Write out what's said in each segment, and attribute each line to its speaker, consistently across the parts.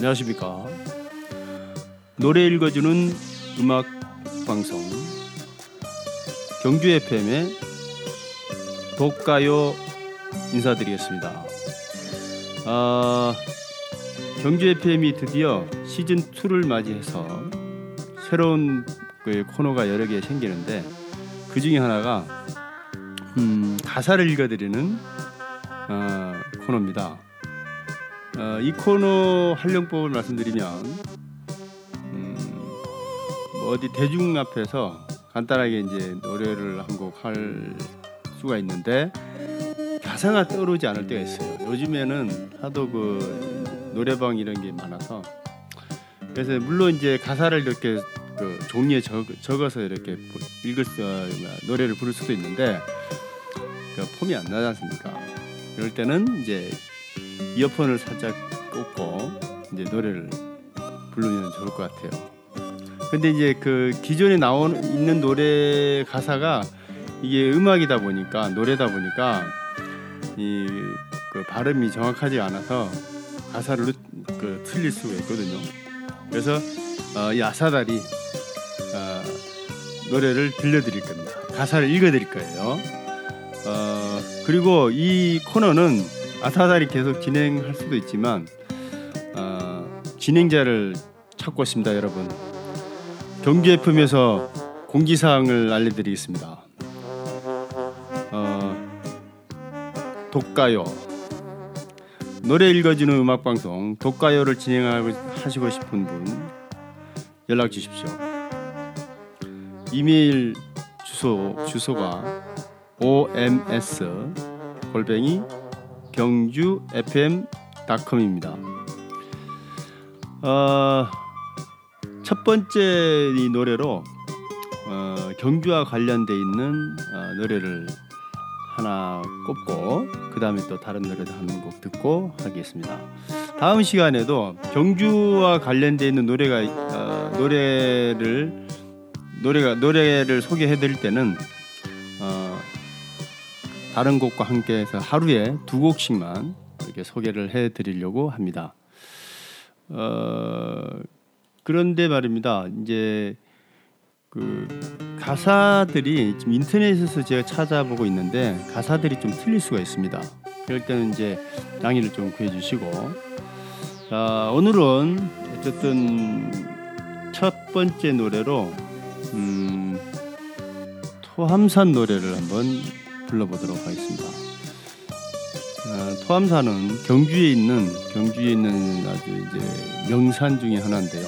Speaker 1: 안녕하십니까. 노래 읽어주는 음악 방송 경주 FM의 독가요 인사드리겠습니다. 아, 경주 FM이 드디어 시즌 2를 맞이해서 새로운 그 코너가 여러 개 생기는데 그 중에 하나가 음, 가사를 읽어드리는 어, 코너입니다. 어, 이 코너 활용법을 말씀드리면 음, 뭐 어디 대중 앞에서 간단하게 이제 노래를 한 곡 할 수가 있는데 가사가 떠오르지 않을 때가 있어요. 요즘에는 하도 그 노래방 이런 게 많아서 그래서 물론 이제 가사를 이렇게 그 종이에 적, 적어서 이렇게 읽을 수 노래를 부를 수도 있는데 그 폼이 안 나지 않습니까? 그럴 때는 이제 이어폰을 살짝 꽂고 이제 노래를 부르면 좋을 것 같아요. 근데 이제 그 기존에 나온 있는 노래 가사가 이게 음악이다 보니까 노래다 보니까 이 그 발음이 정확하지 않아서 가사를 그 틀릴 수가 있거든요. 그래서 어, 이 아사달이 어, 노래를 들려드릴 겁니다. 가사를 읽어드릴 거예요. 어, 그리고 이 코너는 아사달이 계속 진행할 수도 있지만 어, 진행자를 찾고 있습니다, 여러분. 경주 FM에서 공지 사항을 알려드리겠습니다. 어, 독가요 노래 읽어주는 음악 방송 독가요를 진행하고 하시고 싶은 분 연락 주십시오. 이메일 주소 주소가 oms 골뱅이 경주 fm.com입니다. 어, 첫 번째 이 노래로 어, 경주와 관련돼 있는 어, 노래를 하나 꼽고 그 다음에 또 다른 노래도 한 곡 듣고 하겠습니다. 다음 시간에도 경주와 관련돼 있는 노래가 어, 노래를 노래가 노래를 소개해드릴 때는 어, 다른 곡과 함께해서 하루에 두 곡씩만 이렇게 소개를 해드리려고 합니다. 어, 그런데 말입니다. 이제 그 가사들이 지금 인터넷에서 제가 찾아보고 있는데 가사들이 좀 틀릴 수가 있습니다. 그럴 때는 이제 양해를 좀 구해주시고 자, 오늘은 어쨌든 첫 번째 노래로 음, 토함산 노래를 한번 불러보도록 하겠습니다. 어, 토함산은 경주에 있는 경주에 있는 아주 이제 명산 중에 하나인데요.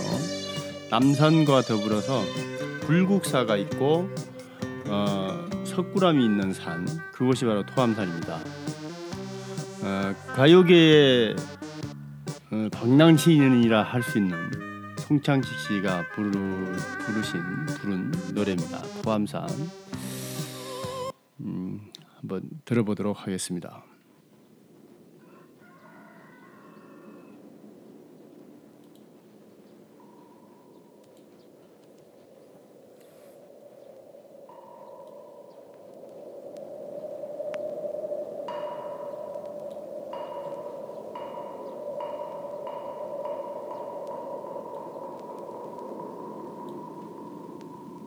Speaker 1: 남산과 더불어서 불국사가 있고 어, 석굴암이 있는 산 그곳이 바로 토함산입니다. 어, 가요계의 어, 방랑신이라 할 수 있는 송창식 씨가 부르, 부르신 부른 노래입니다. 토함산 음, 한번 들어보도록 하겠습니다.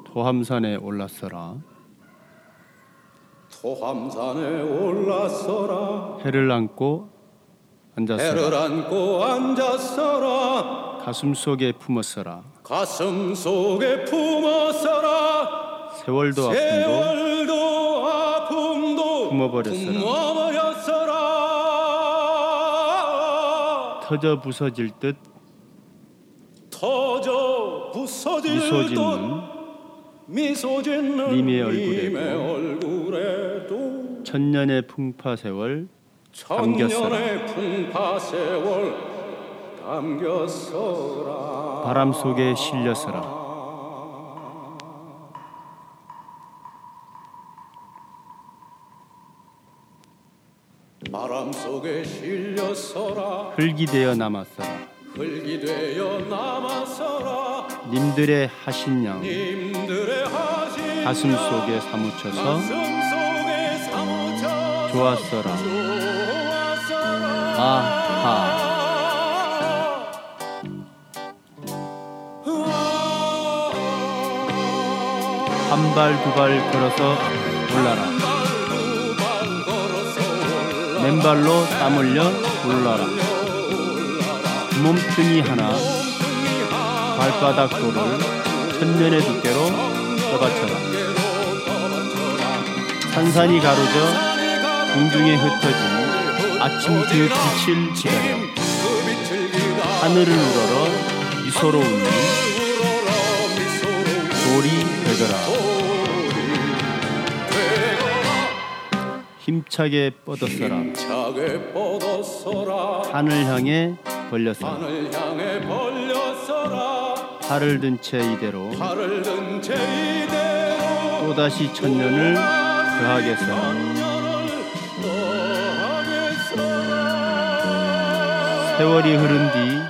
Speaker 1: 토함산에 올랐어라 해를 안고 앉았어라.
Speaker 2: 해를 안고 앉았어라.
Speaker 1: 가슴 속에 품었어라.
Speaker 2: 가슴 속에 품었어라.
Speaker 1: 세월도 아픔도
Speaker 2: 세월도 아픔도
Speaker 1: 품어버렸어라.
Speaker 2: 품어버렸어라.
Speaker 1: 터져 부서질 듯
Speaker 2: 터져 부서질
Speaker 1: 미소 짓는
Speaker 2: 듯 미소 짓는
Speaker 1: 님의 얼굴에도 천년의 풍파 세월 담겼어라.
Speaker 2: 천년의 풍파 세월 담겼어라.
Speaker 1: 바람 속에 실렸어라.
Speaker 2: 바람 속에 실렸어라.
Speaker 1: 흙이 되어 남았어라.
Speaker 2: 흙이 되어 남았어라.
Speaker 1: 님들의 하신 양
Speaker 2: 님들의 하신
Speaker 1: 가슴
Speaker 2: 양
Speaker 1: 속에 사무쳐서 좋았어라 아하. 한 발 두 발 걸어서 올라라. 맨발로 땀 흘려 올라라. 몸뚱이 하나 발바닥 도를 천년의 두께로 떠받쳐라. 산산이 가로져 공중에 흩어진 아침 그 빛을 기다려 하늘을 우러러 미소로 웃는 돌이 되거라. 힘차게 뻗었어라. 하늘 향해 벌렸어라. 이대로
Speaker 2: 팔을 든 채 이대로
Speaker 1: 또다시 천년을 더하겠어라 세월이 흐른 뒤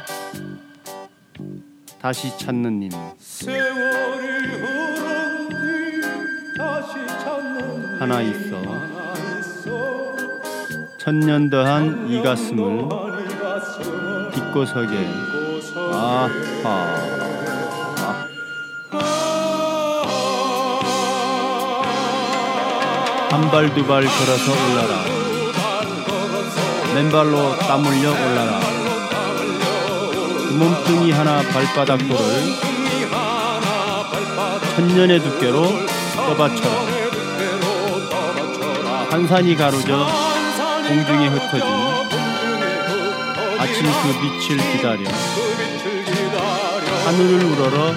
Speaker 1: 다시 찾는 님. 하나 있어. 천년 더한 이 가슴을 딛고 서게. 아하. 한 발 두 발 걸어서 올라라. 맨발로 땀 흘려 올라라 몸뚱이 하나 발바닥 돌을 천년의 두께로 떠받쳐라. 한산이 가로져 공중에 흩어진 아침 그 빛을 기다려. 하늘을 우러러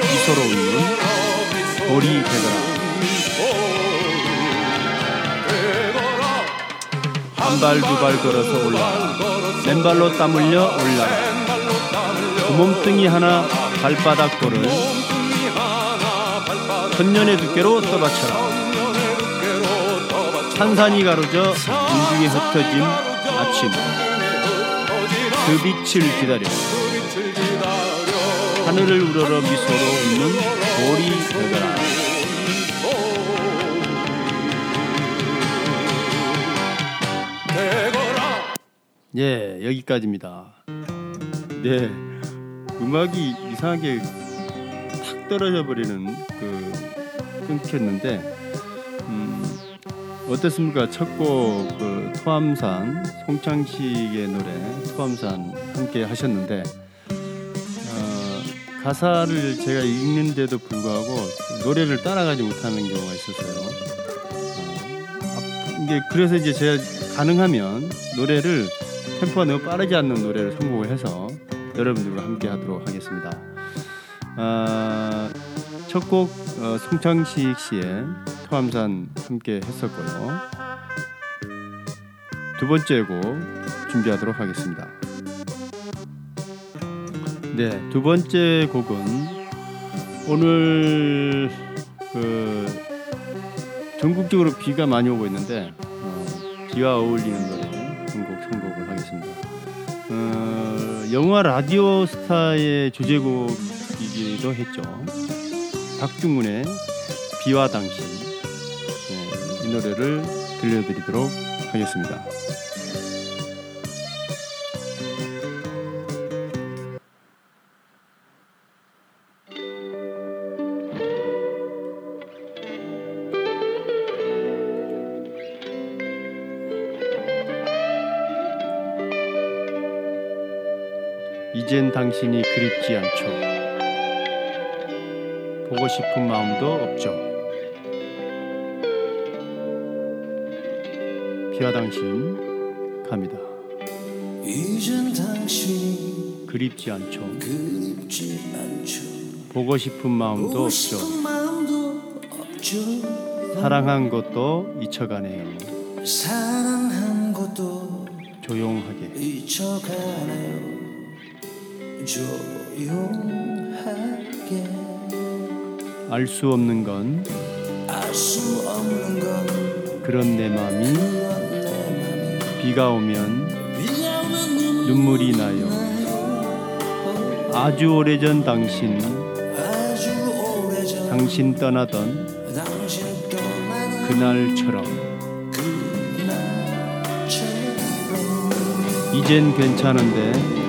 Speaker 1: 미소로 웃는 돌이 되거라. 한 발 두 발 걸어서 올라라 맨발로 땀 흘려 올라라 그 몸뚱이 하나 발바닥 돌을. 천년의 두께로 떠받쳐라. 산산이 가로져 공중에 흩어진 아침. 그 빛을 기다려. 하늘을 우러러 미소로 웃는 돌이 되거라. 예 여기까지입니다. 네 음악이 이상하게 탁 떨어져 버리는 그 끊겼는데 음, 어떻습니까 첫 곡 그 토함산 송창식의 노래 토함산 함께 하셨는데 어, 가사를 제가 읽는데도 불구하고 노래를 따라가지 못하는 경우가 있었어요. 어, 이게 그래서 이제 제가 가능하면 노래를 템포가 너무 빠르지 않는 노래를 선곡을 해서 여러분들과 함께 하도록 하겠습니다. 아, 첫곡 어, 송창식 씨의 토함산 함께 했었고요. 두 번째 곡 준비하도록 하겠습니다. 네, 두 번째 곡은 오늘 그 전국적으로 비가 많이 오고 있는데 어, 비와 어울리는 노래 영화 라디오 스타의 주제곡이기도 했죠. 박중훈의 비와 당신 네, 이 노래를 들려드리도록 하겠습니다. 이젠 당신이 그립지 않죠. 보고 싶은 마음도 없죠. 비와 당신 갑니다.
Speaker 3: 이젠 당신이
Speaker 1: 그립지 않죠.
Speaker 3: 그립지 않죠
Speaker 1: 보고 싶은 마음도 없죠.
Speaker 3: 마음도 없죠
Speaker 1: 사랑한 것도 잊혀가네요.
Speaker 3: 사랑한 것도
Speaker 1: 조용하게
Speaker 3: 잊혀가네요 조용하게.
Speaker 1: 알 수 없는 건
Speaker 3: 알 수 없는 건
Speaker 1: 그런 내 마음이
Speaker 3: 맘이
Speaker 1: 비가 오면
Speaker 3: 비가 오면
Speaker 1: 눈물이 나요. 아주 오래전 당신
Speaker 3: 아주 오래전
Speaker 1: 당신 떠나던
Speaker 3: 당신
Speaker 1: 그날처럼.
Speaker 3: 그날처럼.
Speaker 1: 이젠 괜찮은데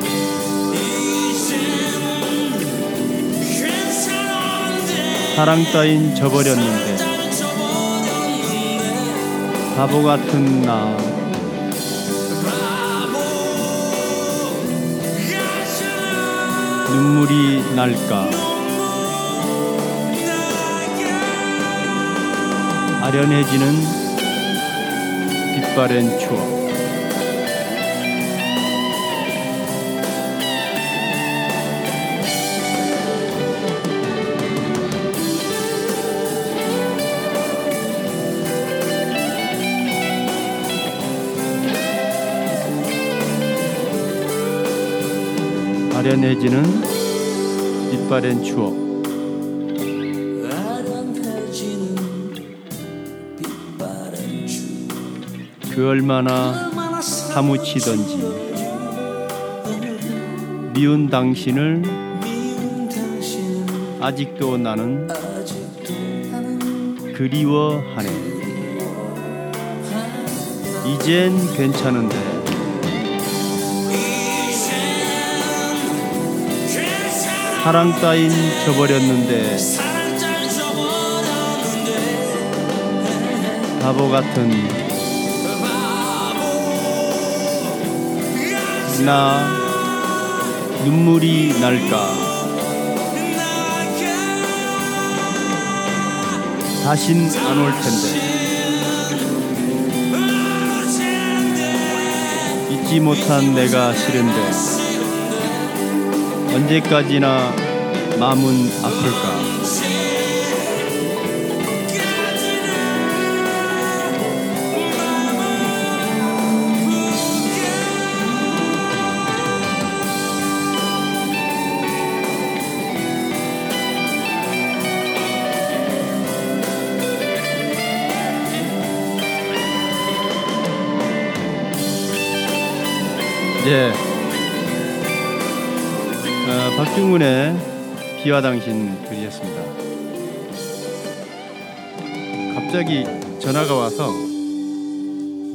Speaker 1: 사랑 따윈 저버렸는데. 바보 같은 나. 눈물이 날까. 아련해지는 빛바랜 추억 아련해지는 빛바랜 추억. 그 얼마나 사무치던지 미운 당신을
Speaker 3: 아직도 나는
Speaker 1: 그리워하네. 이젠 괜찮은데 사랑 따윈 저버렸는데 바보 같은 나 눈물이 날까? 다신 안 올 텐데. 잊지 못한 내가 싫은데 언제까지나 마음은 아플까 예. 어, 박중훈의 비와 당신 들으셨습니다. 갑자기 전화가 와서,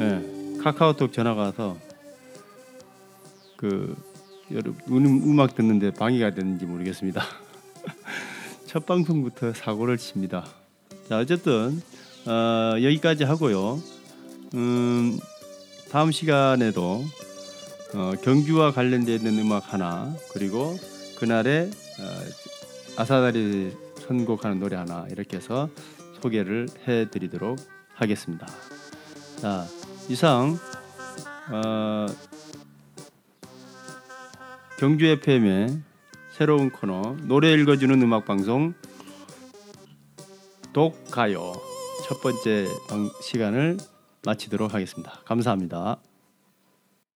Speaker 1: 예, 카카오톡 전화가 와서 그 여러분 음, 음악 듣는데 방해가 됐는지 모르겠습니다. 첫 방송부터 사고를 칩니다. 자 어쨌든 어, 여기까지 하고요. 음, 다음 시간에도 어, 경주와 관련되어 있는 음악 하나 그리고 그날의 어, 아사다리 선곡하는 노래 하나 이렇게 해서 소개를 해드리도록 하겠습니다. 자 이상 어, 경주 FM의 새로운 코너 노래 읽어주는 음악 방송 독가요 첫 번째 방- 시간을 마치도록 하겠습니다. 감사합니다.